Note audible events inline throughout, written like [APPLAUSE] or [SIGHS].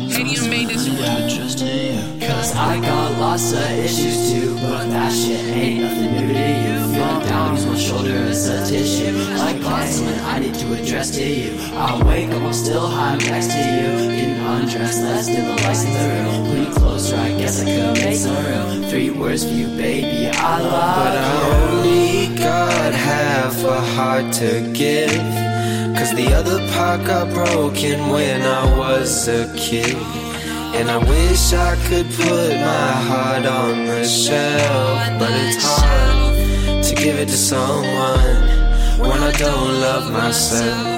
Adium made this one. Cause I got lots of issues too, but that shit ain't nothing new to you. Feeling down, use my shoulder as a tissue. Like got something I need to address to you. I wake up, I'm still high I'm next to you. Getting undressed, let's do the lights in the room. Put you closer, I guess I could make some room. Three words for you, baby, I love you. But I only got half a heart to give. Cause the other part got broken when I was a kid. And I wish I could put my heart on the shelf. But it's hard to give it to someone when I don't love myself.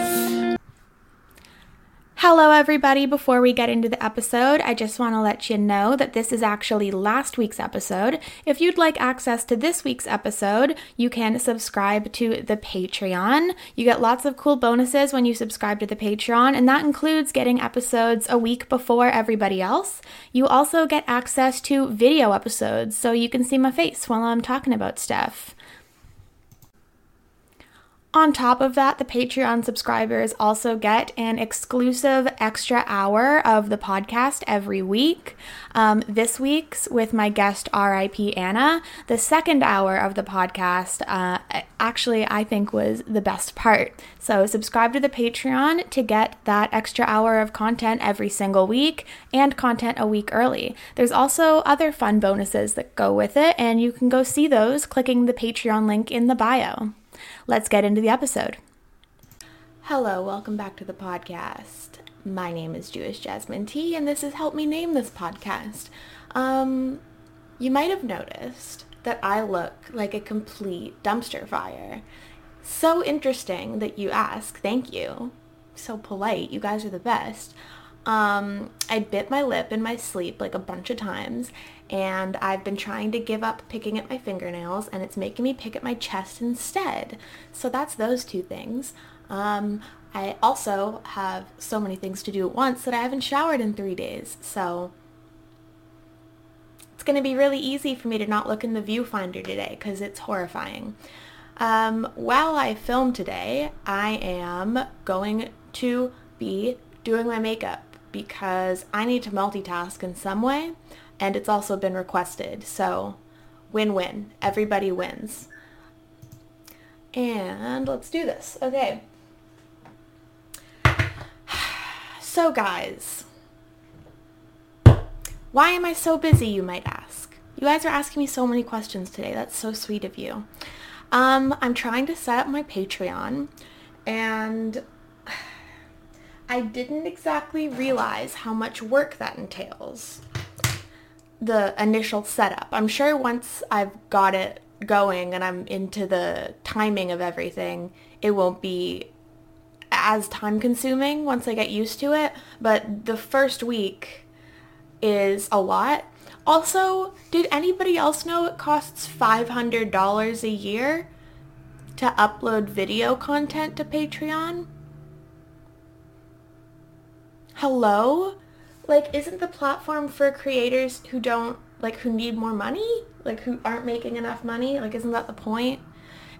Hello, everybody. Before we get into the episode, I just want to let you know that this is actually last week's episode. If you'd like access to this week's episode, you can subscribe to the Patreon. You get lots of cool bonuses when you subscribe to the Patreon, and that includes getting episodes a week before everybody else. You also get access to video episodes, so you can see my face while I'm talking about stuff. On top of that, the Patreon subscribers also get an exclusive extra hour of the podcast every week. Um, this week's with my guest, RIP Anna. The second hour of the podcast, uh, actually, I think was the best part. So, subscribe to the Patreon to get that extra hour of content every single week and content a week early. There's also other fun bonuses that go with it, and you can go see those clicking the Patreon link in the bio. Let's get into the episode. Hello, welcome back to the podcast. My name is Jewish Jasmine T, and this is Help Me Name This Podcast. Um, you might have noticed that I look like a complete dumpster fire. So interesting that you ask. Thank you. So polite. You guys are the best. Um, I bit my lip in my sleep like a bunch of times, and I've been trying to give up picking at my fingernails, and it's making me pick at my chest instead. So that's those two things. Um, I also have so many things to do at once that I haven't showered in three days, so it's going to be really easy for me to not look in the viewfinder today because it's horrifying. Um, while I film today, I am going to be doing my makeup because I need to multitask in some way and it's also been requested. So win-win. Everybody wins. And let's do this. Okay. [SIGHS] So guys, why am I so busy, you might ask? You guys are asking me so many questions today. That's so sweet of you. Um, I'm trying to set up my Patreon and [SIGHS] I didn't exactly realize how much work that entails. The initial setup. I'm sure once I've got it going and I'm into the timing of everything, it won't be as time consuming once I get used to it, but the first week is a lot. Also, did anybody else know it costs $500 a year to upload video content to Patreon? Hello? Like, isn't the platform for creators who don't, like, who need more money? Like, who aren't making enough money? Like, isn't that the point?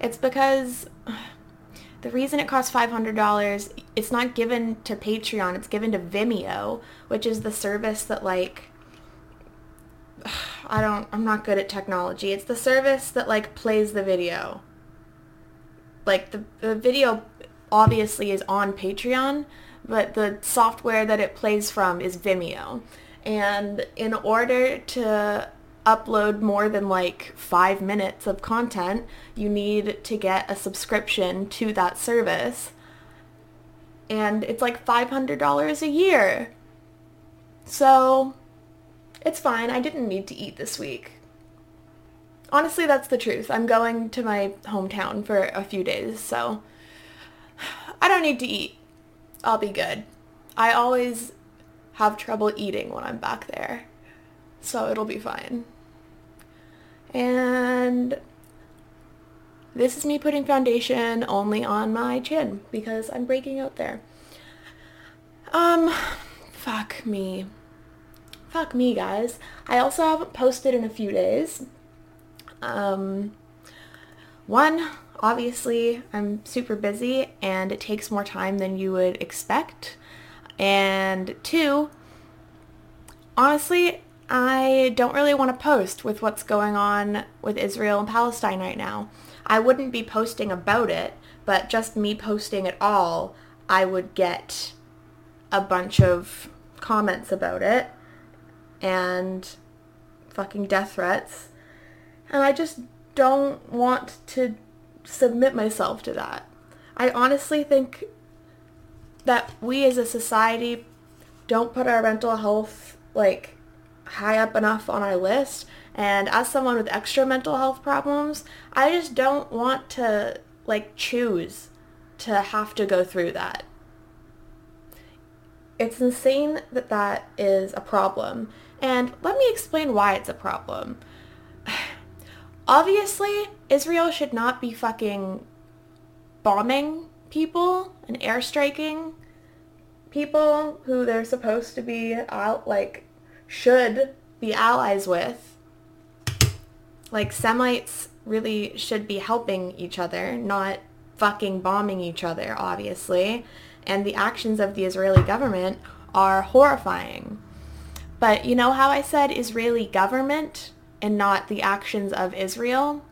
It's because [SIGHS] the reason it costs $500, it's not given to Patreon, it's given to Vimeo, which is the service that, like, [SIGHS] I don't, I'm not good at technology. It's the service that, like, plays the video. Like, the, the video obviously is on Patreon, but the software that it plays from is Vimeo. And in order to upload more than like five minutes of content, you need to get a subscription to that service. And it's like $500 a year. So it's fine. I didn't need to eat this week. Honestly, that's the truth. I'm going to my hometown for a few days, so [SIGHS] I don't need to eat. I'll be good. I always have trouble eating when I'm back there, so it'll be fine. And this is me putting foundation only on my chin because I'm breaking out there. Um, fuck me. Fuck me, guys. I also haven't posted in a few days. Um, one, obviously, I'm super busy and it takes more time than you would expect. And two, honestly, I don't really want to post with what's going on with Israel and Palestine right now. I wouldn't be posting about it, but just me posting at all, I would get a bunch of comments about it and fucking death threats. And I just don't want to submit myself to that. I honestly think that we as a society don't put our mental health like high up enough on our list. And as someone with extra mental health problems, I just don't want to like choose to have to go through that. It's insane that that is a problem. And let me explain why it's a problem. Obviously, Israel should not be fucking bombing people and airstriking people who they're supposed to be out like should be allies with. Like Semites really should be helping each other, not fucking bombing each other, obviously. And the actions of the Israeli government are horrifying. But you know how I said Israeli government and not the actions of Israel?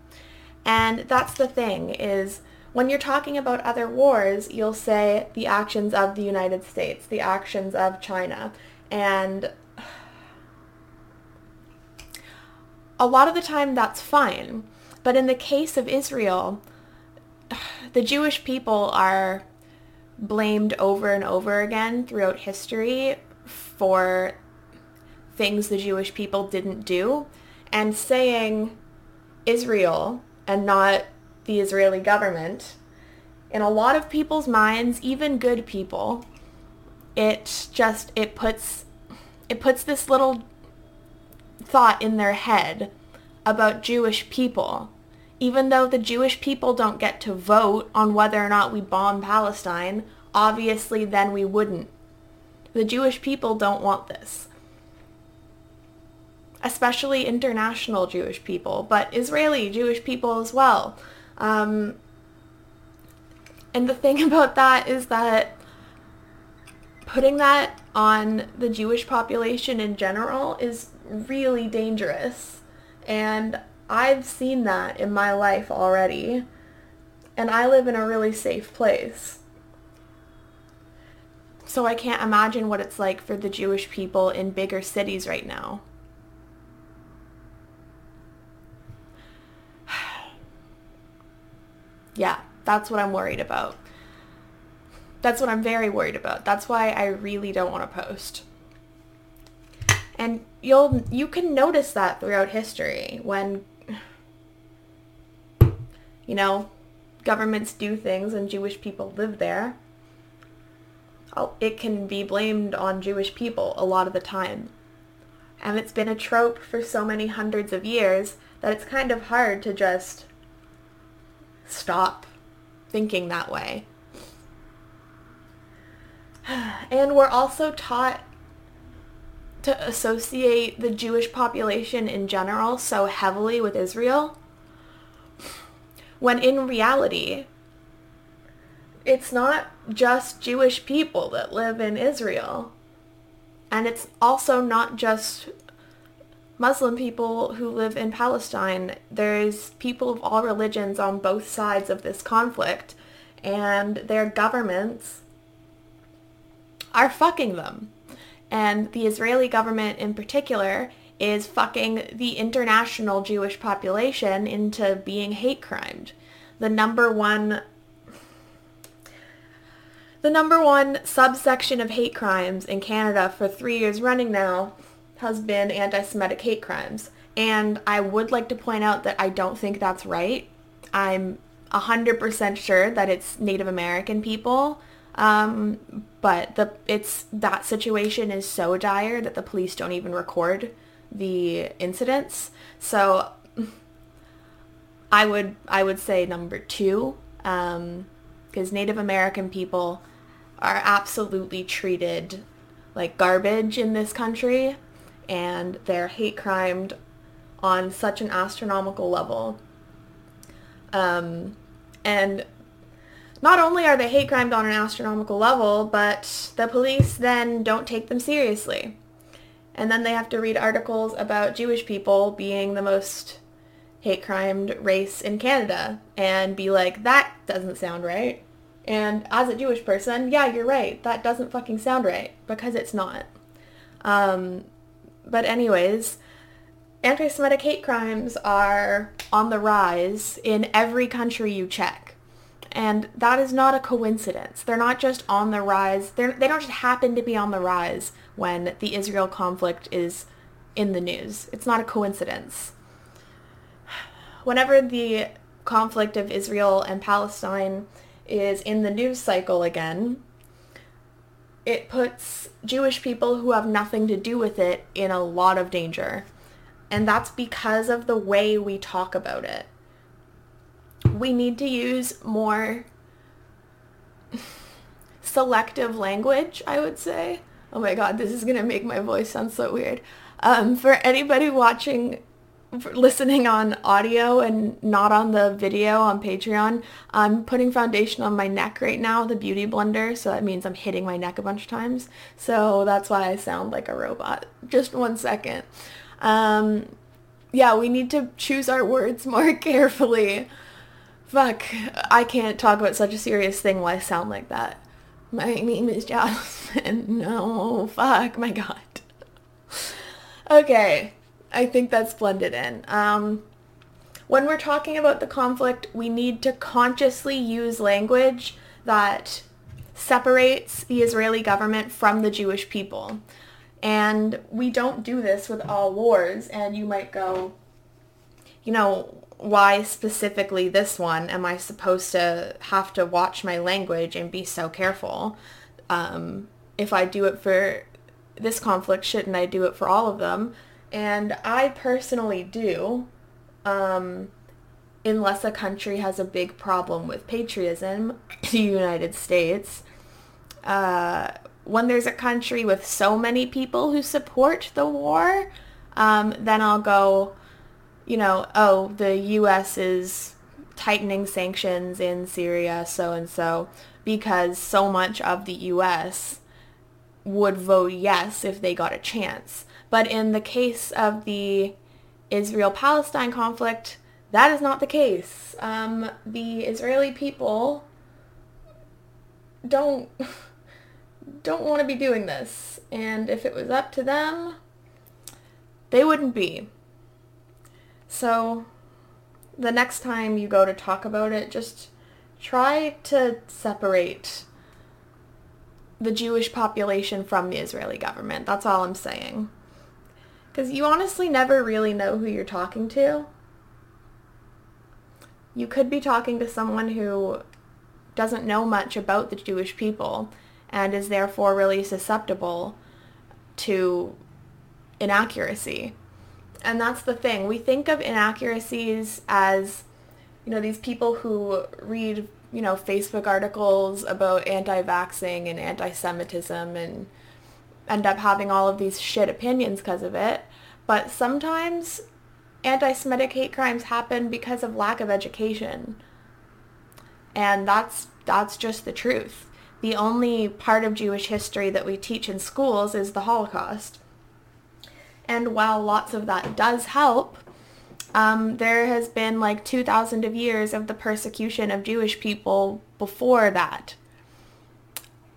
And that's the thing is when you're talking about other wars, you'll say the actions of the United States, the actions of China. And a lot of the time that's fine. But in the case of Israel, the Jewish people are blamed over and over again throughout history for things the Jewish people didn't do and saying Israel and not the Israeli government in a lot of people's minds even good people it just it puts it puts this little thought in their head about Jewish people. Even though the Jewish people don't get to vote on whether or not we bomb Palestine, obviously then we wouldn't. The Jewish people don't want this. Especially international Jewish people, but Israeli Jewish people as well. Um, and the thing [LAUGHS] about that is that putting that on the Jewish population in general is really dangerous. And I've seen that in my life already. And I live in a really safe place. So I can't imagine what it's like for the Jewish people in bigger cities right now. Yeah, that's what I'm worried about. That's what I'm very worried about. That's why I really don't want to post. And you'll you can notice that throughout history when you know, governments do things and Jewish people live there. Oh, it can be blamed on Jewish people a lot of the time. And it's been a trope for so many hundreds of years that it's kind of hard to just stop thinking that way. And we're also taught to associate the Jewish population in general so heavily with Israel when in reality it's not just Jewish people that live in Israel. And it's also not just Muslim people who live in Palestine. There's people of all religions on both sides of this conflict, and their governments are fucking them. And the Israeli government in particular is fucking the international Jewish population into being hate crimed. The number one the number one subsection of hate crimes in Canada for three years running now has been anti-Semitic hate crimes. And I would like to point out that I don't think that's right. I'm 100% sure that it's Native American people um, but the it's that situation is so dire that the police don't even record the incidents. So I would I would say number two, because um, Native American people are absolutely treated like garbage in this country, and they're hate crimed on such an astronomical level. Um, and not only are they hate crimed on an astronomical level, but the police then don't take them seriously. And then they have to read articles about Jewish people being the most hate crimed race in Canada and be like, that doesn't sound right. And as a Jewish person, yeah, you're right. That doesn't fucking sound right because it's not. Um, but anyways, anti-Semitic hate crimes are on the rise in every country you check. And that is not a coincidence. They're not just on the rise. They're, they don't just happen to be on the rise when the Israel conflict is in the news. It's not a coincidence. Whenever the conflict of Israel and Palestine is in the news cycle again, it puts Jewish people who have nothing to do with it in a lot of danger. And that's because of the way we talk about it. We need to use more [LAUGHS] selective language, I would say. Oh my god, this is going to make my voice sound so weird. Um, for anybody watching listening on audio and not on the video on Patreon, I'm putting foundation on my neck right now a beauty blender, so that means I'm hitting my neck a bunch of times. So that's why I sound like a robot. Just one second. Um, yeah, we need to choose our words more [LAUGHS] carefully. Fuck, I can't talk about such a serious thing while I sound like that. My name is Jasmine. [LAUGHS] No, fuck, my god. [LAUGHS] Okay, I think that's blended in. Um, when we're talking about the conflict, we need to consciously use language that separates the Israeli government from the Jewish people. And we don't do this with all wars. And you might go, you know, why specifically this one am I supposed to have to watch my language and be so careful? Um, if I do it for this conflict, shouldn't I do it for all of them? And I personally do, um, unless a country has a big problem with patriotism, [COUGHS] the United States. Uh, when there's a country with so many people who support the war, um, then I'll go, you know, oh, the U.S. is tightening sanctions in Syria, so and so, because so much of the U.S. would vote yes if they got a chance. But in the case of the Israel-Palestine conflict, that is not the case. Um, the Israeli people don't [LAUGHS] don't want to be doing this, and if it was up to them, they wouldn't be. So the next time you go to talk about it, just try to separate the Jewish population from the Israeli government. That's all I'm saying. Because you honestly never really know who you're talking to. You could be talking to someone who doesn't know much about the Jewish people and is therefore really susceptible to inaccuracy. And that's the thing. We think of inaccuracies as, you know, these people who read, you know, Facebook articles about anti-vaxxing and anti-Semitism and end up having all of these shit opinions because of it. But sometimes anti-Semitic hate crimes happen because of lack of education. And that's that's just the truth. The only part of Jewish history that we teach in schools is the Holocaust. And while lots of that does help, um, there has been like 2,000 of years of the persecution of Jewish people before that.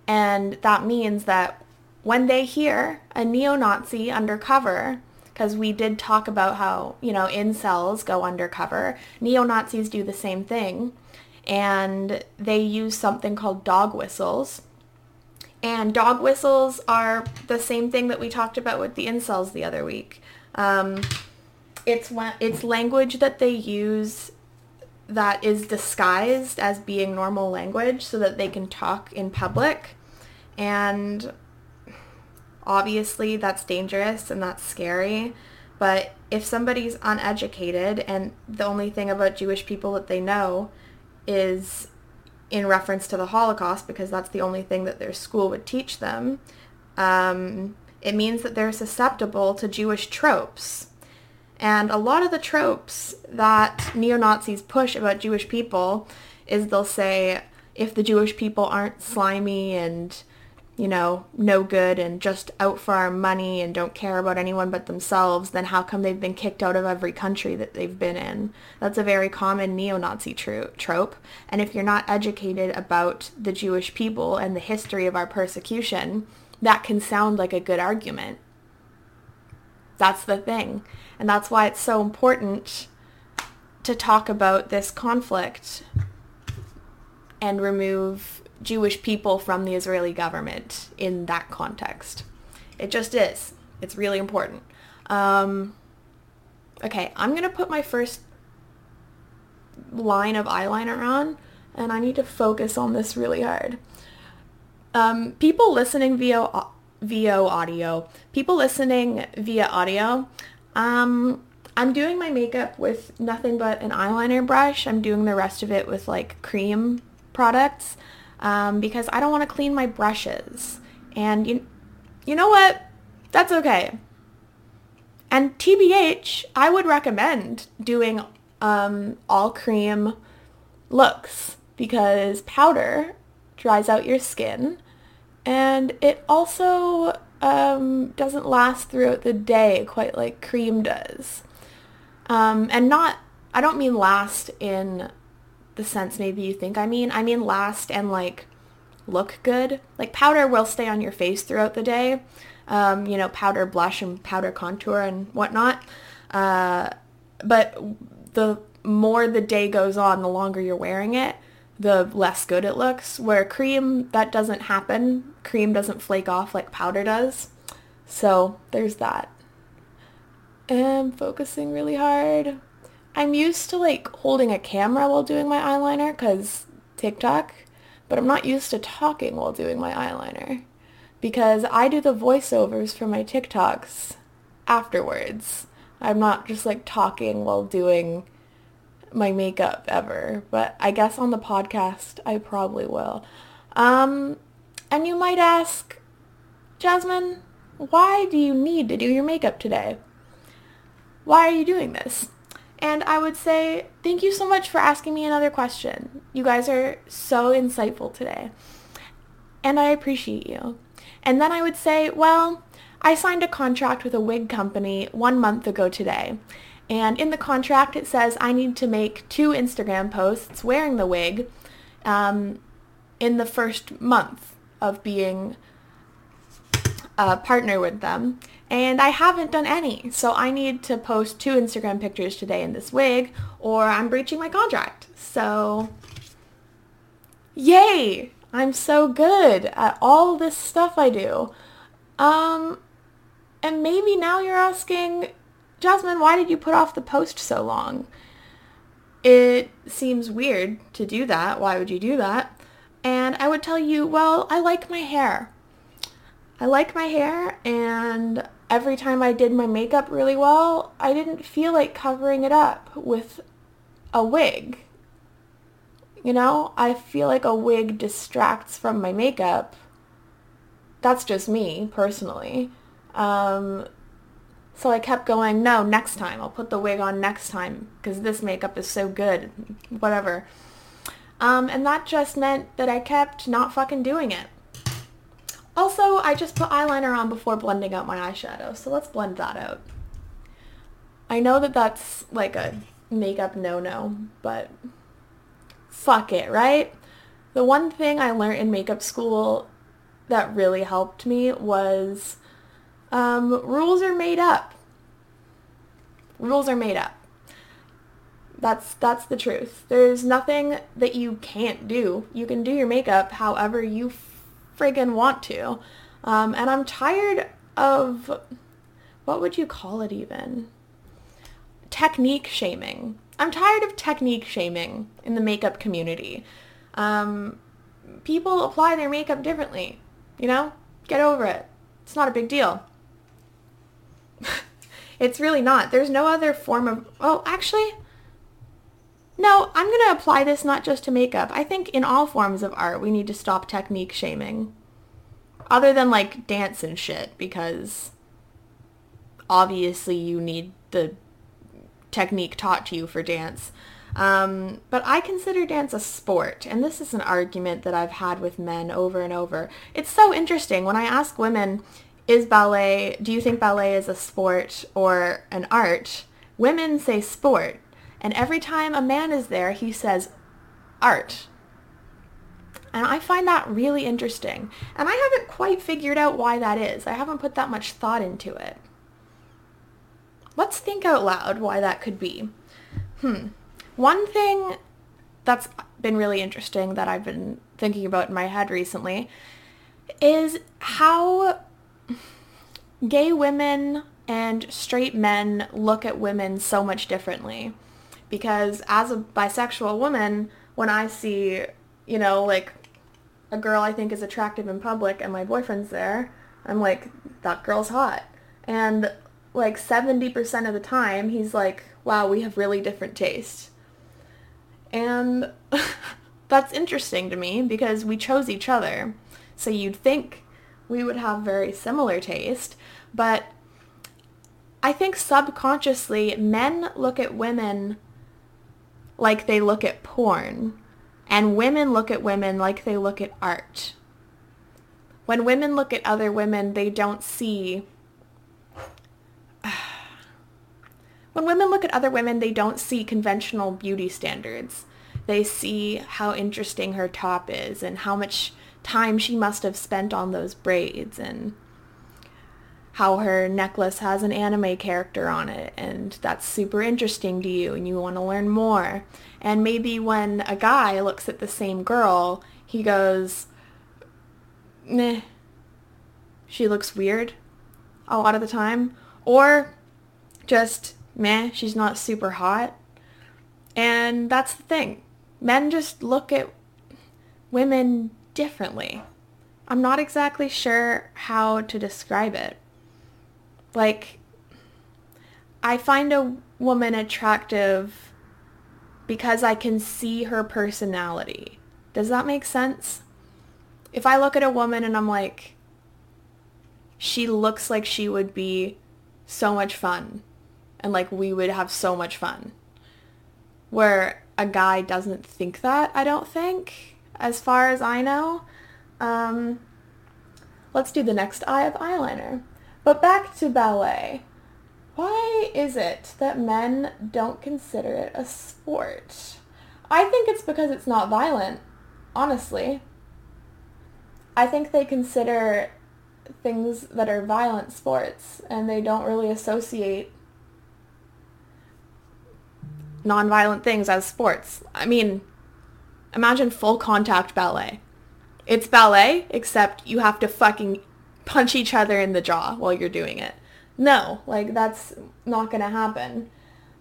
And that means that when they hear a neo-Nazi undercover, because we did talk about how, you know, incels go undercover, neo-Nazis do the same thing, and they use something called dog whistles. And dog whistles are the same thing that we talked about with the incels the other week. Um, it's it's language that they use that is disguised as being normal language so that they can talk in public. And obviously that's dangerous and that's scary. But if somebody's uneducated and the only thing about Jewish people that they know is in reference to the Holocaust because that's the only thing that their school would teach them, um, it means that they're susceptible to Jewish tropes. And a lot of the tropes that neo-Nazis push about Jewish people is they'll say, if the Jewish people aren't slimy and you know, no good and just out for our money and don't care about anyone but themselves, then how come they've been kicked out of every country that they've been in? That's a very common neo-Nazi tro- trope. And if you're not educated about the Jewish people and the history of our persecution, that can sound like a good argument. That's the thing. And that's why it's so important to talk about this conflict and remove Jewish people from the Israeli government in that context. It just is. It's really important. Um, okay, I'm going to put my first line of eyeliner on, and I need to focus on this really hard. Um, people listening via via audio, people listening via audio, um, I'm doing my makeup with nothing but an eyeliner brush. I'm doing the rest of it with like cream products um, because I don't want to clean my brushes. And you, you know what? That's okay. And TBH, I would recommend doing um, all cream looks because powder dries out your skin and it also um, doesn't last throughout the day quite like cream does. Um, and not, I don't mean last in the sense maybe you think I mean. I mean last and like look good. Like powder will stay on your face throughout the day. Um, you know, powder blush and powder contour and whatnot. Uh, but the more the day goes on, the longer you're wearing it, the less good it looks. Where cream, that doesn't happen. Cream doesn't flake off like powder does. So there's that. And focusing really hard. I'm used to like holding a camera while doing my eyeliner because TikTok, but I'm not used to talking while doing my eyeliner because I do the voiceovers for my TikToks afterwards. I'm not just like talking while doing my makeup ever, but I guess on the podcast I probably will. Um, and you might ask, Jasmine, why do you need to do your makeup today? Why are you doing this? And I would say, thank you so much for asking me another question. You guys are so insightful today. And I appreciate you. And then I would say, well, I signed a contract with a wig company one month ago today. And in the contract, it says I need to make two Instagram posts wearing the wig um, in the first month of being a partner with them and I haven't done any. So I need to post two Instagram pictures today in this wig or I'm breaching my contract. So yay! I'm so good at all this stuff I do. Um, and maybe now you're asking, Jasmine, why did you put off the post so long? It seems weird to do that. Why would you do that? And I would tell you, well, I like my hair. I like my hair and every time I did my makeup really well, I didn't feel like covering it up with a wig. You know, I feel like a wig distracts from my makeup. That's just me, personally. Um, so I kept going, no, next time. I'll put the wig on next time because this makeup is so good. Whatever. Um, and that just meant that I kept not fucking doing it. Also, I just put eyeliner on before blending out my eyeshadow, so let's blend that out. I know that that's like a makeup no-no, but fuck it, right? The one thing I learned in makeup school that really helped me was um, rules are made up. Rules are made up. That's that's the truth. There's nothing that you can't do. You can do your makeup however you friggin' want to. Um, and I'm tired of, what would you call it even? Technique shaming. I'm tired of technique shaming in the makeup community. Um, people apply their makeup differently. You know? Get over it. It's not a big deal. [LAUGHS] it's really not. There's no other form of... Oh, actually... No, I'm going to apply this not just to makeup. I think in all forms of art, we need to stop technique shaming. Other than like dance and shit, because obviously you need the technique taught to you for dance. Um, but I consider dance a sport, and this is an argument that I've had with men over and over. It's so interesting when I ask women, is ballet, do you think ballet is a sport or an art? Women say sport, and every time a man is there, he says art. And I find that really interesting. And I haven't quite figured out why that is. I haven't put that much thought into it. Let's think out loud why that could be. Hmm. One thing that's been really interesting that I've been thinking about in my head recently is how gay women and straight men look at women so much differently. Because as a bisexual woman, when I see, you know, like a girl I think is attractive in public and my boyfriend's there, I'm like, that girl's hot. And like 70% of the time, he's like, wow, we have really different tastes. And [LAUGHS] that's interesting to me because we chose each other. So you'd think we would have very similar taste, but I think subconsciously men look at women like they look at porn, and women look at women like they look at art. When women look at other women, they don't see [SIGHS] when women look at other women, they don't see conventional beauty standards. They see how interesting her top is and how much time she must have spent on those braids and how her necklace has an anime character on it and that's super interesting to you and you want to learn more. And maybe when a guy looks at the same girl, he goes, meh, she looks weird a lot of the time. Or just meh, she's not super hot. And that's the thing. Men just look at women differently. I'm not exactly sure how to describe it. Like, I find a woman attractive because I can see her personality. Does that make sense? If I look at a woman and I'm like, she looks like she would be so much fun and like we would have so much fun. Where a guy doesn't think that, I don't think, as far as I know. Um, let's do the next eye of eyeliner. But back to ballet. Why is it that men don't consider it a sport? I think it's because it's not violent, honestly. I think they consider things that are violent sports and they don't really associate nonviolent things as sports. I mean, imagine full contact ballet. It's ballet, except you have to fucking punch each other in the jaw while you're doing it. No, like that's not gonna happen.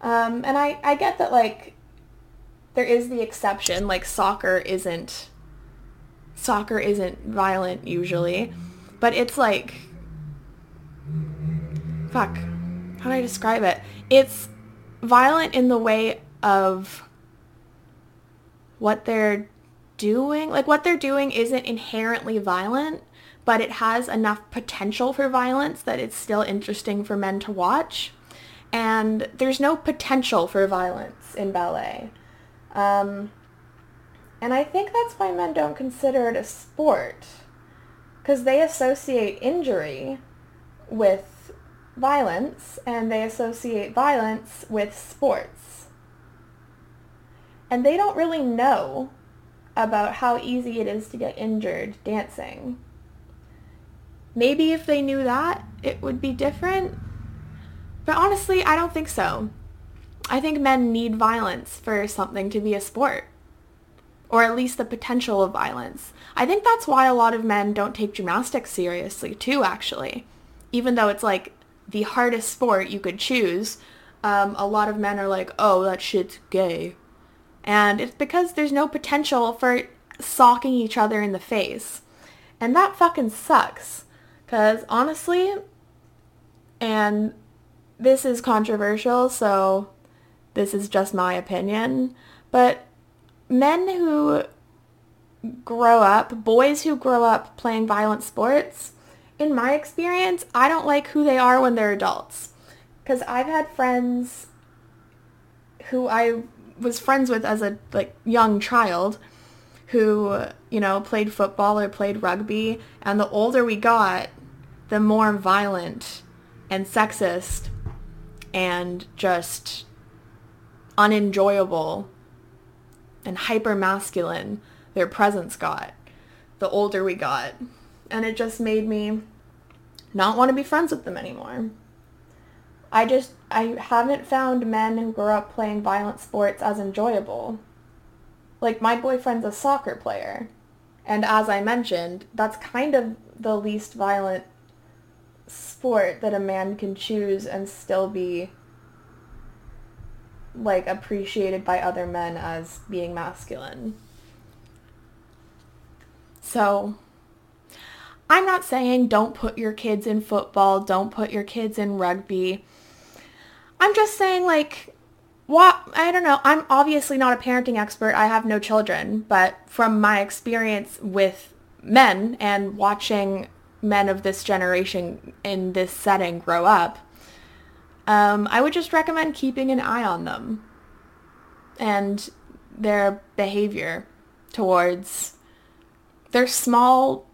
Um, and I, I get that like there is the exception, like soccer isn't soccer isn't violent usually, but it's like fuck. How do I describe it? It's violent in the way of what they're doing. Like what they're doing isn't inherently violent, but it has enough potential for violence that it's still interesting for men to watch. And there's no potential for violence in ballet. Um, and I think that's why men don't consider it a sport. Because they associate injury with violence and they associate violence with sports. And they don't really know about how easy it is to get injured dancing. Maybe if they knew that, it would be different. But honestly, I don't think so. I think men need violence for something to be a sport. Or at least the potential of violence. I think that's why a lot of men don't take gymnastics seriously too, actually. Even though it's like the hardest sport you could choose, um, a lot of men are like, oh, that shit's gay. And it's because there's no potential for socking each other in the face. And that fucking sucks. Because honestly, and this is controversial, so this is just my opinion, but men who grow up, boys who grow up playing violent sports, in my experience, I don't like who they are when they're adults. Because I've had friends who I was friends with as a like young child who, you know, played football or played rugby, and the older we got, the more violent and sexist and just unenjoyable and hyper masculine their presence got the older we got. And it just made me not want to be friends with them anymore. I just, I haven't found men who grew up playing violent sports as enjoyable. Like, my boyfriend's a soccer player. And as I mentioned, that's kind of the least violent sport that a man can choose and still be like appreciated by other men as being masculine. So, I'm not saying don't put your kids in football, don't put your kids in rugby. I'm just saying like what I don't know. I'm obviously not a parenting expert. I have no children, but from my experience with men and watching men of this generation in this setting grow up, um, I would just recommend keeping an eye on them and their behavior towards their small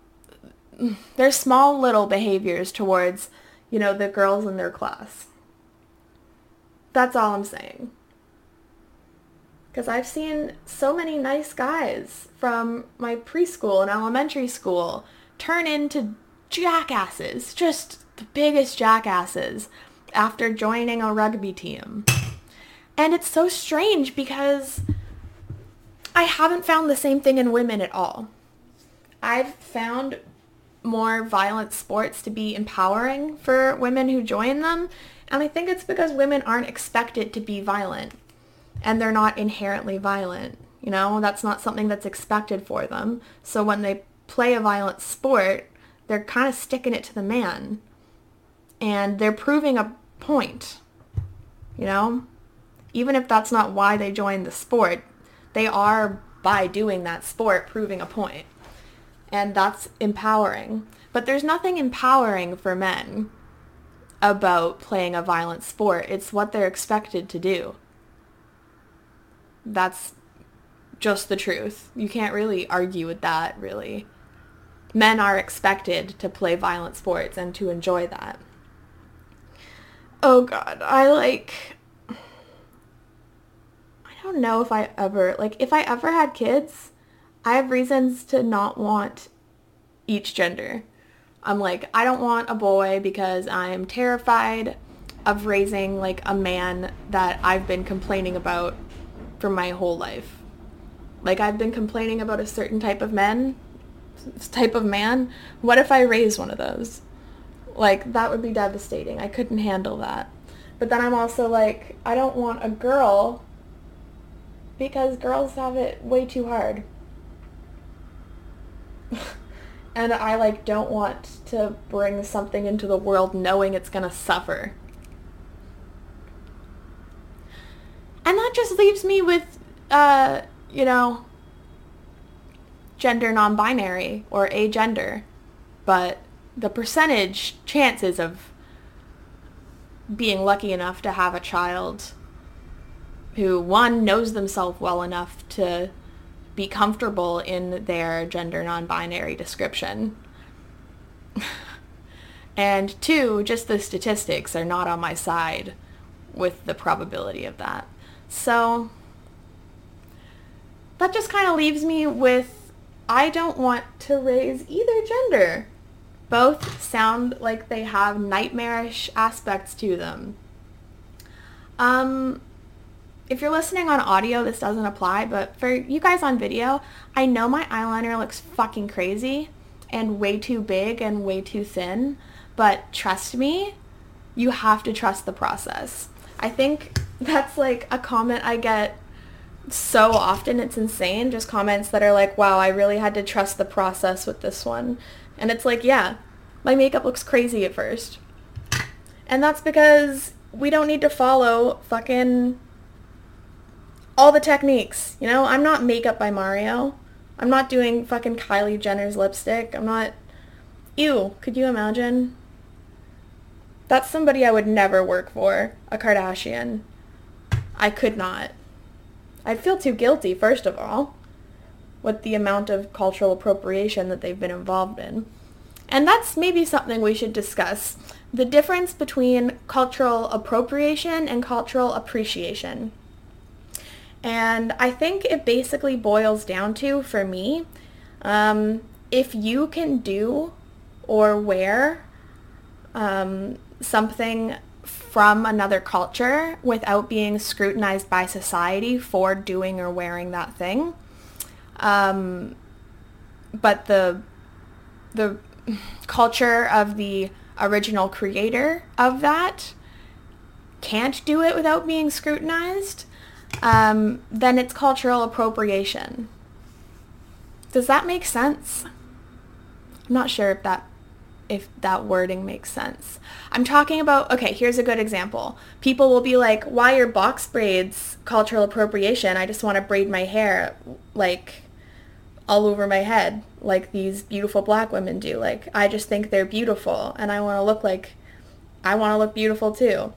their small little behaviors towards, you know, the girls in their class. That's all I'm saying. Because I've seen so many nice guys from my preschool and elementary school turn into jackasses, just the biggest jackasses after joining a rugby team. And it's so strange because I haven't found the same thing in women at all. I've found more violent sports to be empowering for women who join them. And I think it's because women aren't expected to be violent and they're not inherently violent. You know, that's not something that's expected for them. So when they play a violent sport, they're kind of sticking it to the man. And they're proving a point. You know? Even if that's not why they joined the sport, they are, by doing that sport, proving a point and that's empowering. But there's nothing empowering for men about playing a violent sport. It's what they're expected to do. That's just the truth. You can't really argue with that, really. Men are expected to play violent sports and to enjoy that. Oh god, I like I don't know if I ever like if I ever had kids, I have reasons to not want each gender. I'm like, I don't want a boy because I'm terrified of raising like a man that I've been complaining about for my whole life. Like I've been complaining about a certain type of men, type of man. What if I raise one of those? Like that would be devastating. I couldn't handle that. But then I'm also like, I don't want a girl because girls have it way too hard. [LAUGHS] and I like don't want to bring something into the world knowing it's going to suffer. And that just leaves me with uh, you know, gender non-binary or agender. But the percentage chances of being lucky enough to have a child who one knows themselves well enough to be comfortable in their gender non-binary description. [LAUGHS] and two, just the statistics are not on my side with the probability of that. So that just kind of leaves me with I don't want to raise either gender. Both sound like they have nightmarish aspects to them. Um, if you're listening on audio, this doesn't apply, but for you guys on video, I know my eyeliner looks fucking crazy and way too big and way too thin, but trust me, you have to trust the process. I think that's like a comment I get so often. It's insane. Just comments that are like, wow, I really had to trust the process with this one. And it's like, yeah, my makeup looks crazy at first. And that's because we don't need to follow fucking all the techniques. You know, I'm not makeup by Mario. I'm not doing fucking Kylie Jenner's lipstick. I'm not... Ew, could you imagine? That's somebody I would never work for. A Kardashian. I could not. I'd feel too guilty, first of all, with the amount of cultural appropriation that they've been involved in. And that's maybe something we should discuss. The difference between cultural appropriation and cultural appreciation. And I think it basically boils down to, for me, um, if you can do or wear um, something from another culture without being scrutinized by society for doing or wearing that thing. Um, but the the culture of the original creator of that can't do it without being scrutinized, um, then it's cultural appropriation. Does that make sense? I'm not sure if that if that wording makes sense. I'm talking about, okay, here's a good example. People will be like, why are box braids cultural appropriation? I just want to braid my hair like all over my head like these beautiful black women do. Like, I just think they're beautiful and I want to look like, I want to look beautiful too.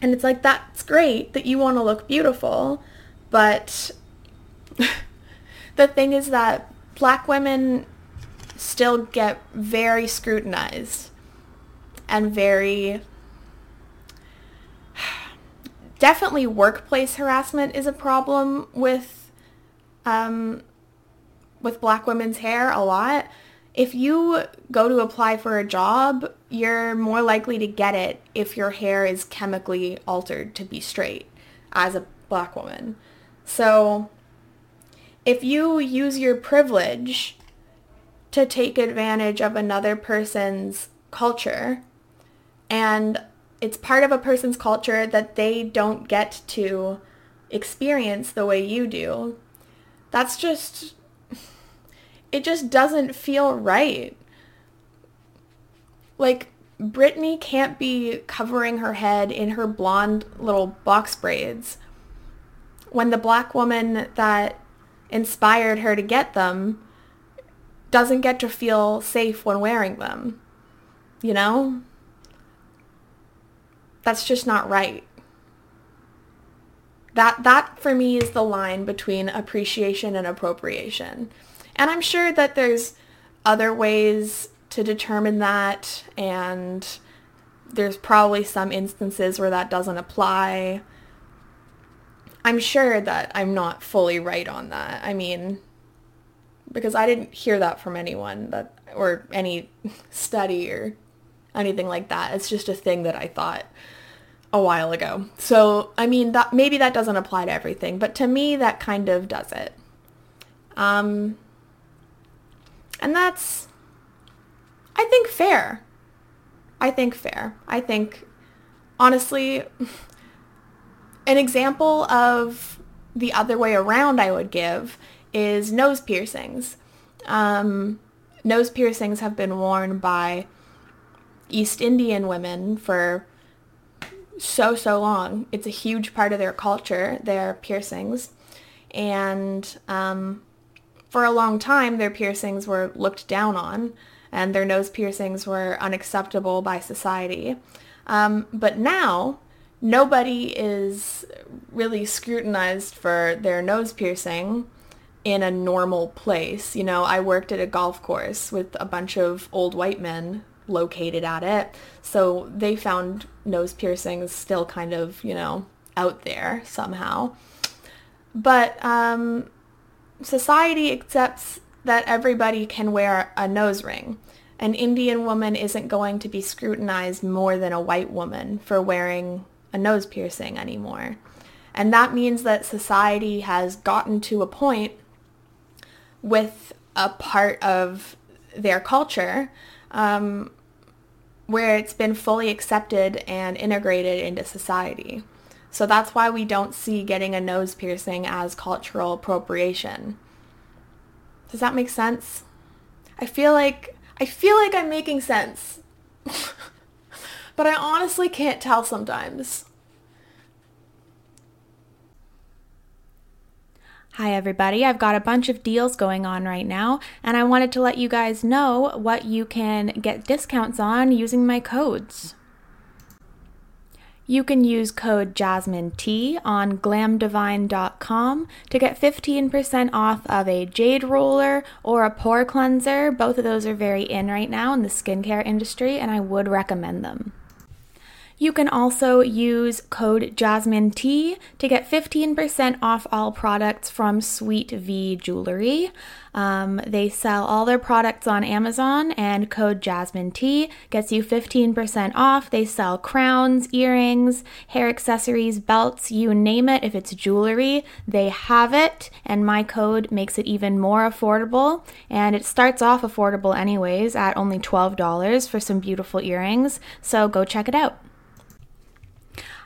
And it's like, that's great that you want to look beautiful, but [LAUGHS] the thing is that black women still get very scrutinized and very [SIGHS] definitely workplace harassment is a problem with um, with black women's hair a lot. If you go to apply for a job you're more likely to get it if your hair is chemically altered to be straight as a black woman. So if you use your privilege to take advantage of another person's culture and it's part of a person's culture that they don't get to experience the way you do. That's just [LAUGHS] it just doesn't feel right. Like Brittany can't be covering her head in her blonde little box braids when the black woman that inspired her to get them doesn't get to feel safe when wearing them. You know? That's just not right. That that for me is the line between appreciation and appropriation. And I'm sure that there's other ways to determine that and there's probably some instances where that doesn't apply. I'm sure that I'm not fully right on that. I mean, because I didn't hear that from anyone that or any [LAUGHS] study or anything like that. It's just a thing that I thought a while ago. So, I mean, that maybe that doesn't apply to everything, but to me that kind of does it. Um and that's I think fair. I think fair. I think honestly [LAUGHS] an example of the other way around I would give is nose piercings. Um, nose piercings have been worn by East Indian women for so, so long. It's a huge part of their culture, their piercings. And um, for a long time, their piercings were looked down on and their nose piercings were unacceptable by society. Um, but now, nobody is really scrutinized for their nose piercing in a normal place. You know, I worked at a golf course with a bunch of old white men located at it. So they found nose piercings still kind of, you know, out there somehow. But um, society accepts that everybody can wear a nose ring. An Indian woman isn't going to be scrutinized more than a white woman for wearing a nose piercing anymore. And that means that society has gotten to a point with a part of their culture um, where it's been fully accepted and integrated into society. So that's why we don't see getting a nose piercing as cultural appropriation. Does that make sense? I feel like I feel like I'm making sense. [LAUGHS] but I honestly can't tell sometimes. Hi everybody, I've got a bunch of deals going on right now, and I wanted to let you guys know what you can get discounts on using my codes. You can use code Jasmine T on glamdivine.com to get 15% off of a jade roller or a pore cleanser. Both of those are very in right now in the skincare industry, and I would recommend them. You can also use code Jasmine T to get 15% off all products from Sweet V Jewelry. Um, they sell all their products on Amazon, and code Jasmine T gets you 15% off. They sell crowns, earrings, hair accessories, belts, you name it. If it's jewelry, they have it, and my code makes it even more affordable. And it starts off affordable, anyways, at only $12 for some beautiful earrings. So go check it out.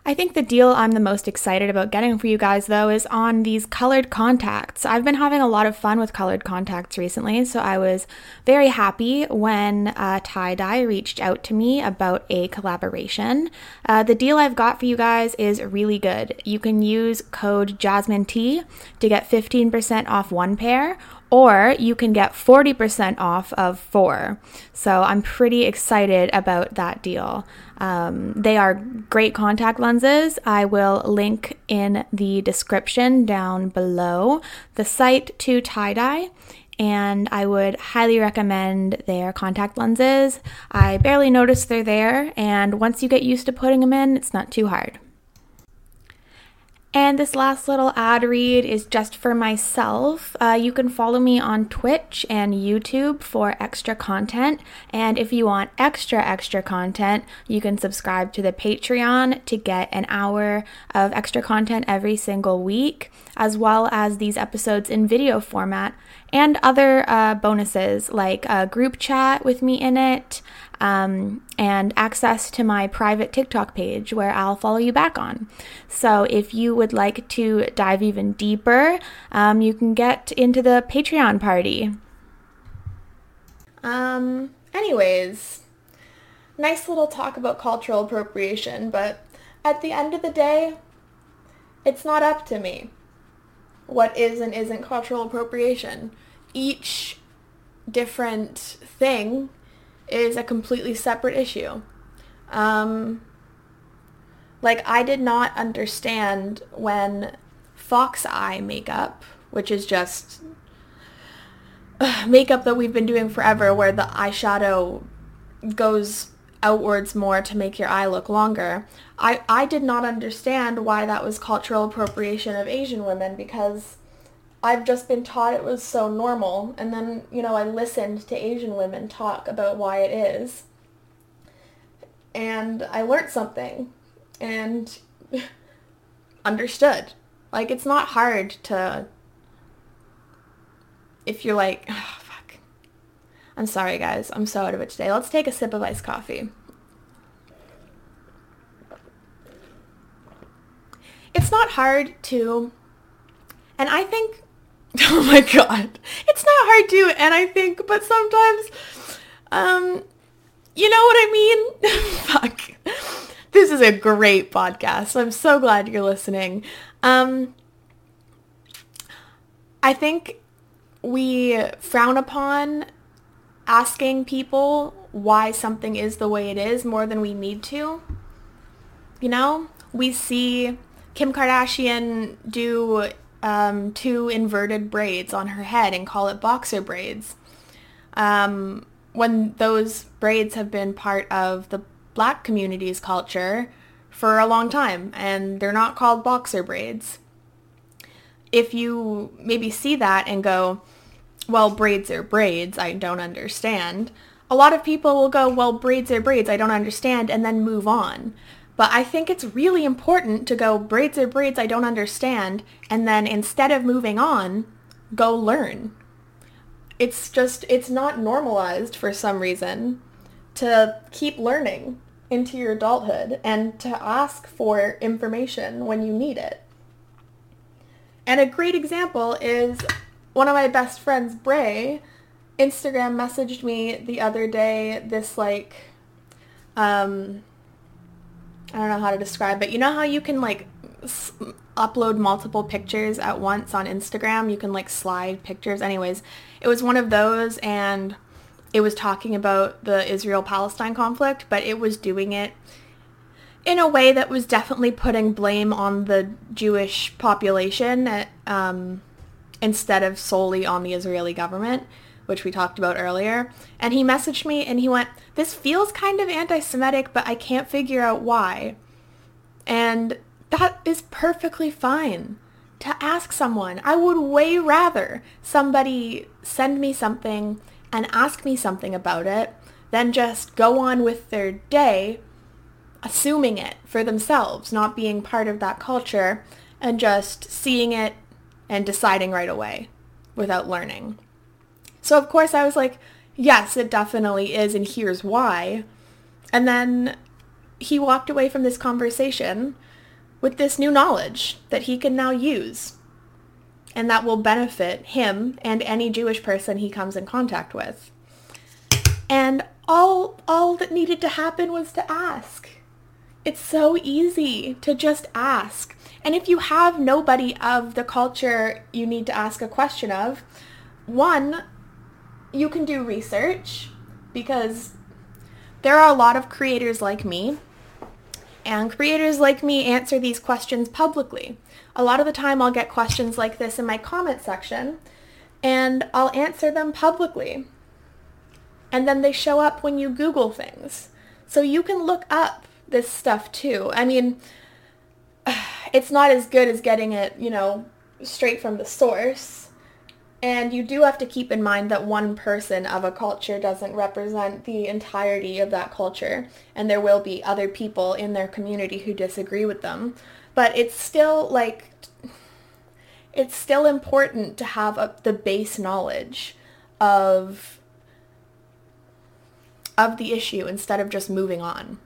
I think the deal I'm the most excited about getting for you guys, though, is on these colored contacts. I've been having a lot of fun with colored contacts recently, so I was very happy when uh, Tie Dye reached out to me about a collaboration. Uh, the deal I've got for you guys is really good. You can use code Jasmine T to get 15% off one pair, or you can get 40% off of four. So I'm pretty excited about that deal. Um, they are great contact lenses. I will link in the description down below the site to tie dye. And I would highly recommend their contact lenses. I barely notice they're there, and once you get used to putting them in, it's not too hard. And this last little ad read is just for myself. Uh, you can follow me on Twitch and YouTube for extra content. And if you want extra, extra content, you can subscribe to the Patreon to get an hour of extra content every single week, as well as these episodes in video format and other uh, bonuses like a group chat with me in it, um, and access to my private TikTok page where I'll follow you back on. So if you would like to dive even deeper, um, you can get into the Patreon party. Um, anyways, nice little talk about cultural appropriation, but at the end of the day, it's not up to me what is and isn't cultural appropriation. Each different thing is a completely separate issue. Um, like, I did not understand when Fox Eye makeup, which is just uh, makeup that we've been doing forever, where the eyeshadow goes outwards more to make your eye look longer. I, I did not understand why that was cultural appropriation of Asian women because I've just been taught it was so normal. And then, you know, I listened to Asian women talk about why it is. And I learned something and [LAUGHS] understood. Like, it's not hard to, if you're like, oh, fuck. I'm sorry, guys. I'm so out of it today. Let's take a sip of iced coffee. It's not hard to, and I think [LAUGHS] Oh my god. It's not hard to, and I think, but sometimes, um, you know what I mean? [LAUGHS] Fuck. This is a great podcast. I'm so glad you're listening. Um, I think we frown upon asking people why something is the way it is more than we need to. You know, we see Kim Kardashian do um, two inverted braids on her head and call it boxer braids. Um, when those braids have been part of the black community's culture for a long time and they're not called boxer braids. If you maybe see that and go, well, braids are braids, I don't understand. A lot of people will go, well, braids are braids, I don't understand, and then move on. But I think it's really important to go braids are braids I don't understand and then instead of moving on, go learn. It's just it's not normalized for some reason to keep learning into your adulthood and to ask for information when you need it. And a great example is one of my best friends, Bray, Instagram messaged me the other day this like um I don't know how to describe it. You know how you can like s- upload multiple pictures at once on Instagram? You can like slide pictures. Anyways, it was one of those and it was talking about the Israel-Palestine conflict, but it was doing it in a way that was definitely putting blame on the Jewish population uh, um, instead of solely on the Israeli government, which we talked about earlier. And he messaged me and he went, this feels kind of anti-Semitic, but I can't figure out why. And that is perfectly fine to ask someone. I would way rather somebody send me something and ask me something about it than just go on with their day assuming it for themselves, not being part of that culture and just seeing it and deciding right away without learning. So of course I was like, yes, it definitely is and here's why. And then he walked away from this conversation with this new knowledge that he can now use and that will benefit him and any Jewish person he comes in contact with. And all all that needed to happen was to ask. It's so easy to just ask. And if you have nobody of the culture you need to ask a question of, one, you can do research because there are a lot of creators like me and creators like me answer these questions publicly. A lot of the time I'll get questions like this in my comment section and I'll answer them publicly. And then they show up when you Google things. So you can look up this stuff too. I mean, [SIGHS] it's not as good as getting it, you know, straight from the source. And you do have to keep in mind that one person of a culture doesn't represent the entirety of that culture. And there will be other people in their community who disagree with them. But it's still like, it's still important to have a, the base knowledge of of the issue instead of just moving on.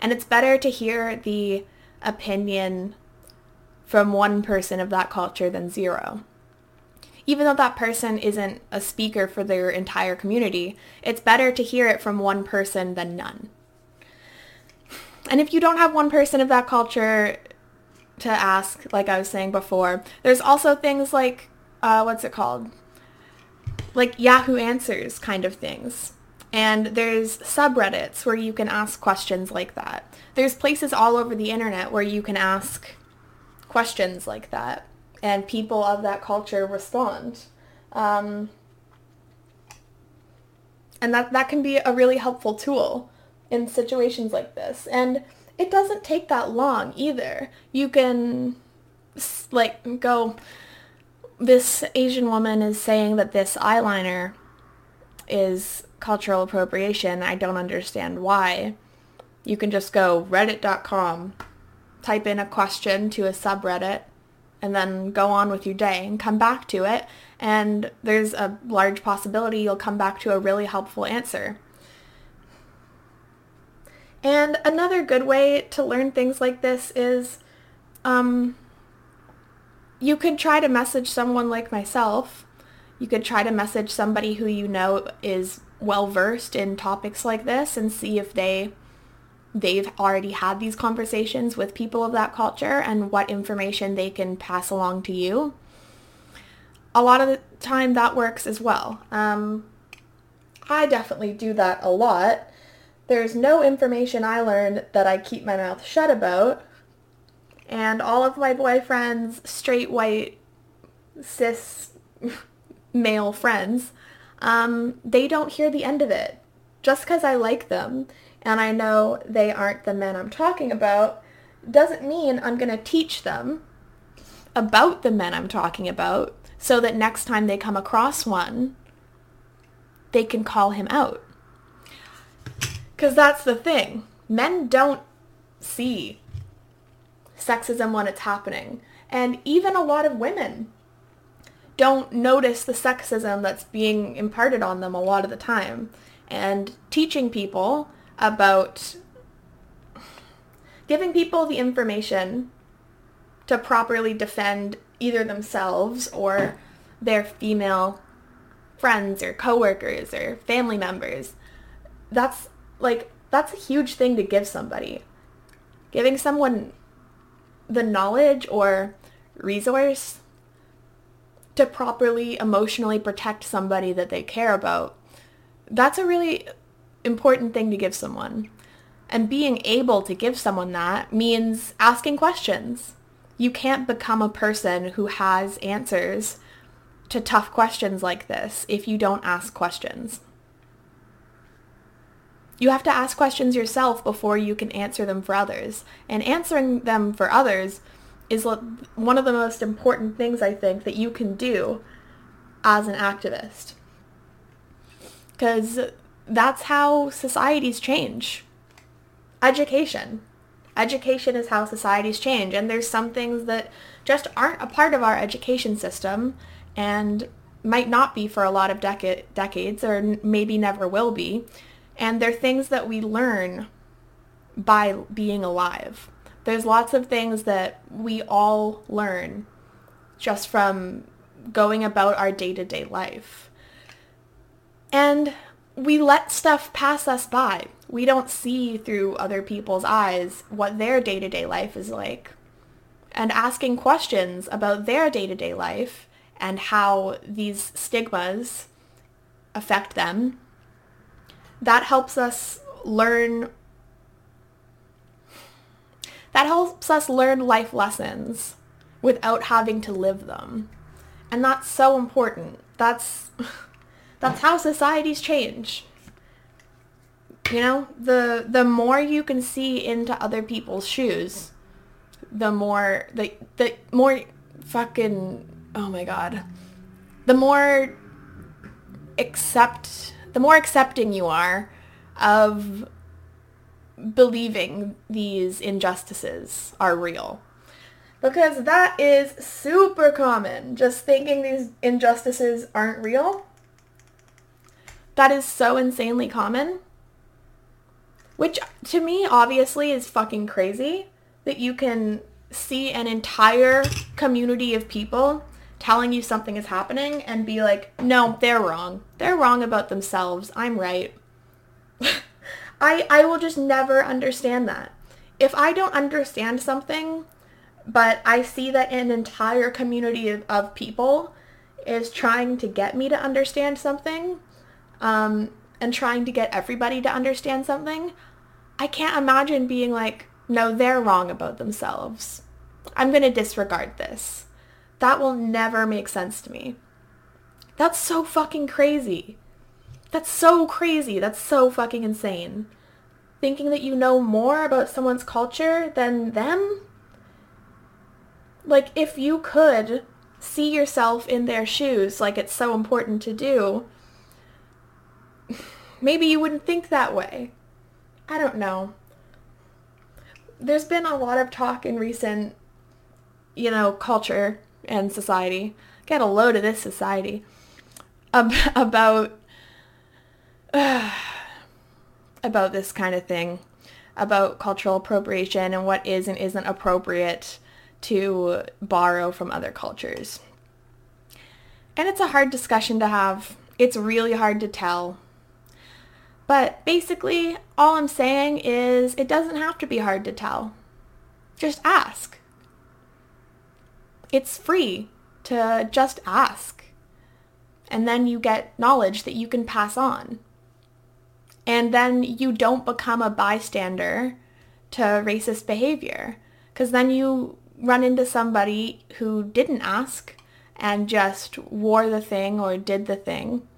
And it's better to hear the opinion from one person of that culture than zero even though that person isn't a speaker for their entire community, it's better to hear it from one person than none. And if you don't have one person of that culture to ask, like I was saying before, there's also things like, uh, what's it called? Like Yahoo Answers kind of things. And there's subreddits where you can ask questions like that. There's places all over the internet where you can ask questions like that and people of that culture respond. Um, and that, that can be a really helpful tool in situations like this. And it doesn't take that long either. You can like go, this Asian woman is saying that this eyeliner is cultural appropriation. I don't understand why. You can just go reddit.com, type in a question to a subreddit, and then go on with your day and come back to it. And there's a large possibility you'll come back to a really helpful answer. And another good way to learn things like this is um, you could try to message someone like myself. You could try to message somebody who you know is well versed in topics like this and see if they they've already had these conversations with people of that culture and what information they can pass along to you. A lot of the time that works as well. Um, I definitely do that a lot. There's no information I learned that I keep my mouth shut about. And all of my boyfriend's straight white cis [LAUGHS] male friends, um, they don't hear the end of it. Just because I like them and I know they aren't the men I'm talking about, doesn't mean I'm going to teach them about the men I'm talking about so that next time they come across one, they can call him out. Because that's the thing. Men don't see sexism when it's happening. And even a lot of women don't notice the sexism that's being imparted on them a lot of the time. And teaching people about giving people the information to properly defend either themselves or their female friends or coworkers or family members. That's like that's a huge thing to give somebody. Giving someone the knowledge or resource to properly emotionally protect somebody that they care about. That's a really important thing to give someone. And being able to give someone that means asking questions. You can't become a person who has answers to tough questions like this if you don't ask questions. You have to ask questions yourself before you can answer them for others. And answering them for others is one of the most important things I think that you can do as an activist. Because that's how societies change. Education. Education is how societies change. And there's some things that just aren't a part of our education system and might not be for a lot of deca- decades or maybe never will be. And they're things that we learn by being alive. There's lots of things that we all learn just from going about our day-to-day life. And we let stuff pass us by. We don't see through other people's eyes what their day-to-day life is like. And asking questions about their day-to-day life and how these stigmas affect them, that helps us learn that helps us learn life lessons without having to live them. And that's so important. That's [LAUGHS] that's how societies change. You know, the the more you can see into other people's shoes, the more the the more fucking oh my god. The more accept the more accepting you are of believing these injustices are real. Because that is super common, just thinking these injustices aren't real. That is so insanely common. Which to me obviously is fucking crazy that you can see an entire community of people telling you something is happening and be like, no, they're wrong. They're wrong about themselves. I'm right. [LAUGHS] I, I will just never understand that. If I don't understand something, but I see that an entire community of, of people is trying to get me to understand something um, and trying to get everybody to understand something, I can't imagine being like, no, they're wrong about themselves. I'm going to disregard this. That will never make sense to me. That's so fucking crazy. That's so crazy. That's so fucking insane. Thinking that you know more about someone's culture than them? Like, if you could see yourself in their shoes, like it's so important to do, maybe you wouldn't think that way. I don't know. There's been a lot of talk in recent, you know, culture and society. Get a load of this society. [LAUGHS] about uh, [SIGHS] about this kind of thing, about cultural appropriation and what is and isn't appropriate to borrow from other cultures. And it's a hard discussion to have. It's really hard to tell. But basically, all I'm saying is it doesn't have to be hard to tell. Just ask. It's free to just ask. And then you get knowledge that you can pass on. And then you don't become a bystander to racist behavior. Because then you run into somebody who didn't ask and just wore the thing or did the thing.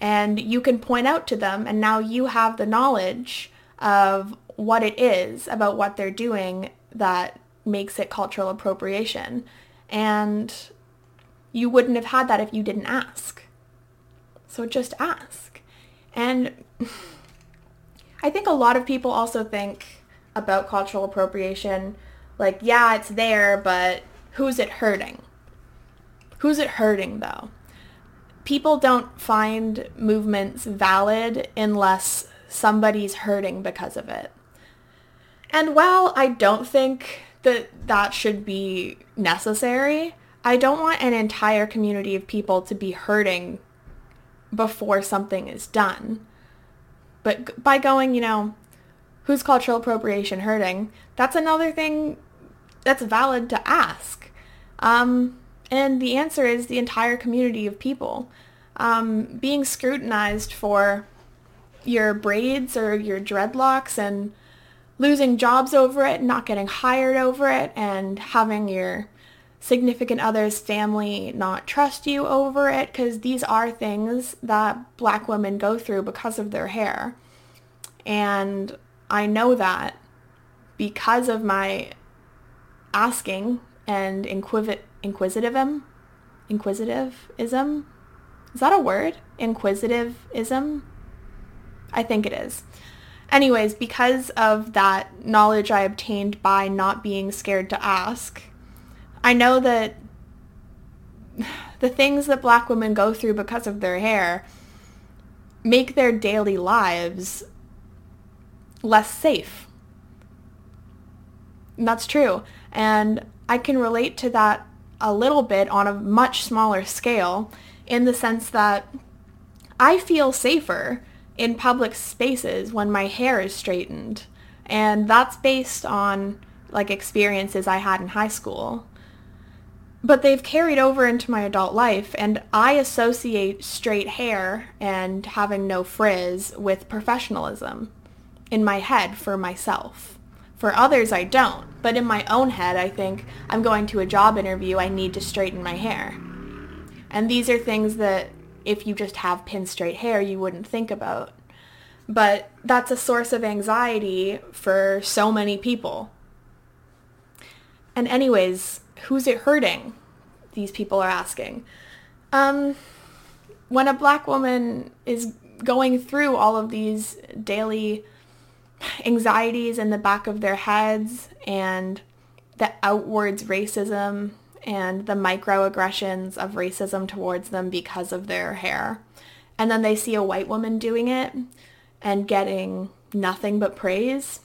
And you can point out to them and now you have the knowledge of what it is about what they're doing that makes it cultural appropriation. And you wouldn't have had that if you didn't ask. So just ask. And [LAUGHS] I think a lot of people also think about cultural appropriation like, yeah, it's there, but who's it hurting? Who's it hurting though? People don't find movements valid unless somebody's hurting because of it. And while I don't think that that should be necessary, I don't want an entire community of people to be hurting before something is done. But by going, you know, who's cultural appropriation hurting, that's another thing that's valid to ask. Um, and the answer is the entire community of people. Um, being scrutinized for your braids or your dreadlocks and losing jobs over it, not getting hired over it, and having your significant other's family not trust you over it because these are things that black women go through because of their hair. And I know that because of my asking and inquiv- inquisitivism. Inquisitivism? Is that a word? Inquisitivism? I think it is. Anyways, because of that knowledge I obtained by not being scared to ask, I know that [SIGHS] the things that black women go through because of their hair make their daily lives less safe. And that's true. And I can relate to that a little bit on a much smaller scale in the sense that I feel safer in public spaces when my hair is straightened. And that's based on like experiences I had in high school. But they've carried over into my adult life and I associate straight hair and having no frizz with professionalism in my head for myself. For others, I don't. But in my own head, I think I'm going to a job interview, I need to straighten my hair. And these are things that if you just have pin straight hair, you wouldn't think about. But that's a source of anxiety for so many people. And anyways, who's it hurting? These people are asking. Um, when a black woman is going through all of these daily anxieties in the back of their heads and the outwards racism and the microaggressions of racism towards them because of their hair. And then they see a white woman doing it and getting nothing but praise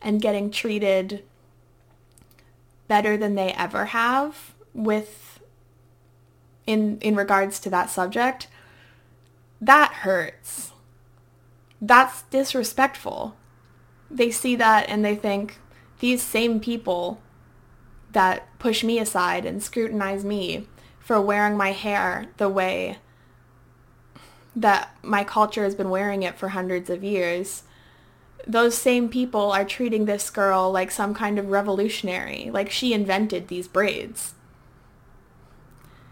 and getting treated better than they ever have with in in regards to that subject. That hurts. That's disrespectful they see that and they think these same people that push me aside and scrutinize me for wearing my hair the way that my culture has been wearing it for hundreds of years, those same people are treating this girl like some kind of revolutionary, like she invented these braids.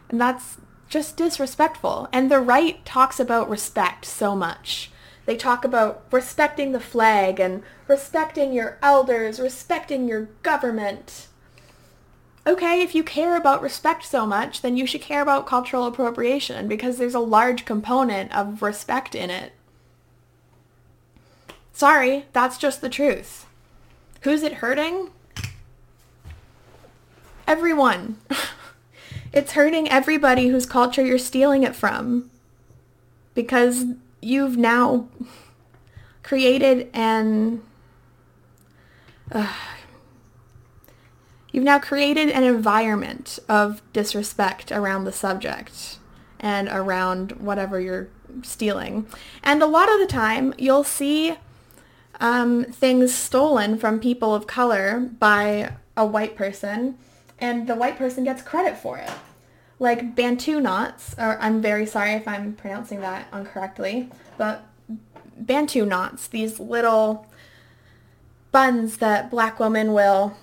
And that's just disrespectful. And the right talks about respect so much. They talk about respecting the flag and respecting your elders, respecting your government. Okay, if you care about respect so much, then you should care about cultural appropriation because there's a large component of respect in it. Sorry, that's just the truth. Who's it hurting? Everyone. [LAUGHS] it's hurting everybody whose culture you're stealing it from. Because you've now created an uh, you've now created an environment of disrespect around the subject and around whatever you're stealing. And a lot of the time, you'll see um, things stolen from people of color by a white person, and the white person gets credit for it like Bantu knots, or I'm very sorry if I'm pronouncing that incorrectly, but Bantu knots, these little buns that black women will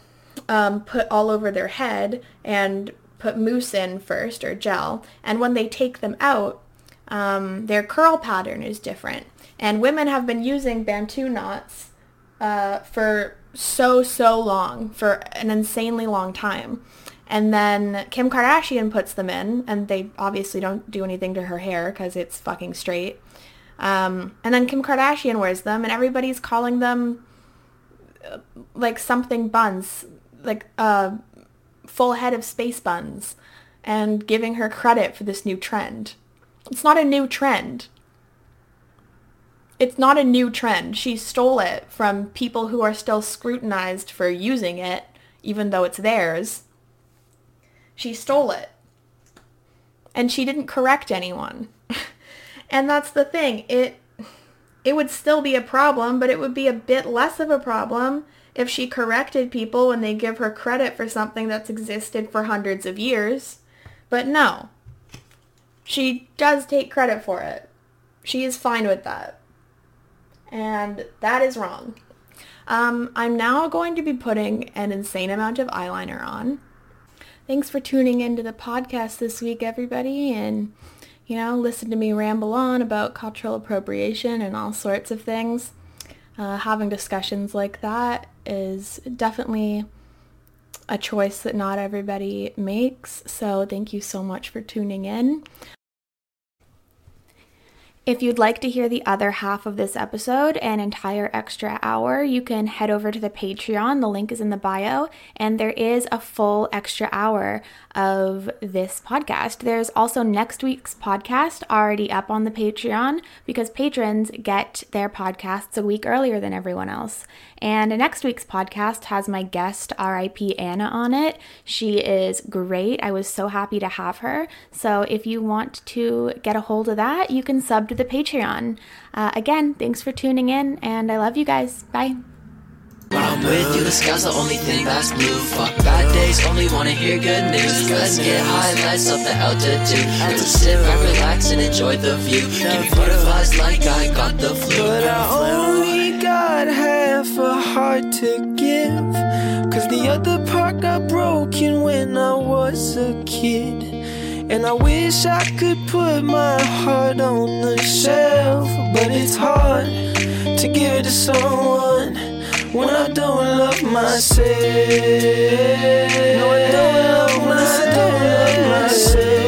um, put all over their head and put mousse in first or gel. And when they take them out, um, their curl pattern is different. And women have been using Bantu knots uh, for so, so long, for an insanely long time. And then Kim Kardashian puts them in, and they obviously don't do anything to her hair because it's fucking straight. Um, and then Kim Kardashian wears them, and everybody's calling them uh, like something buns, like a uh, full head of space buns, and giving her credit for this new trend. It's not a new trend. It's not a new trend. She stole it from people who are still scrutinized for using it, even though it's theirs. She stole it. And she didn't correct anyone. [LAUGHS] and that's the thing. It it would still be a problem, but it would be a bit less of a problem if she corrected people when they give her credit for something that's existed for hundreds of years. But no. She does take credit for it. She is fine with that. and that is wrong. Um, I'm now going to be putting an insane amount of eyeliner on. Thanks for tuning into the podcast this week, everybody, and you know, listen to me ramble on about cultural appropriation and all sorts of things. Uh, having discussions like that is definitely a choice that not everybody makes. So thank you so much for tuning in. If you'd like to hear the other half of this episode, an entire extra hour, you can head over to the Patreon. The link is in the bio, and there is a full extra hour of this podcast. There's also next week's podcast already up on the Patreon because patrons get their podcasts a week earlier than everyone else. And next week's podcast has my guest, RIP Anna, on it. She is great. I was so happy to have her. So if you want to get a hold of that, you can sub to the Patreon. Uh, again, thanks for tuning in, and I love you guys. Bye. When I'm with you, the sky's the only thing that's blue. Fuck bad days, only wanna hear good news. Let's get high, let's up the altitude. Let's sit back, relax, and enjoy the view. Give me butterflies like I got the flu. But I only got half a heart to give. Cause the other part got broken when I was a kid. And I wish I could put my heart on the shelf. But it's hard to give it to someone when I don't love myself. No, I don't love myself.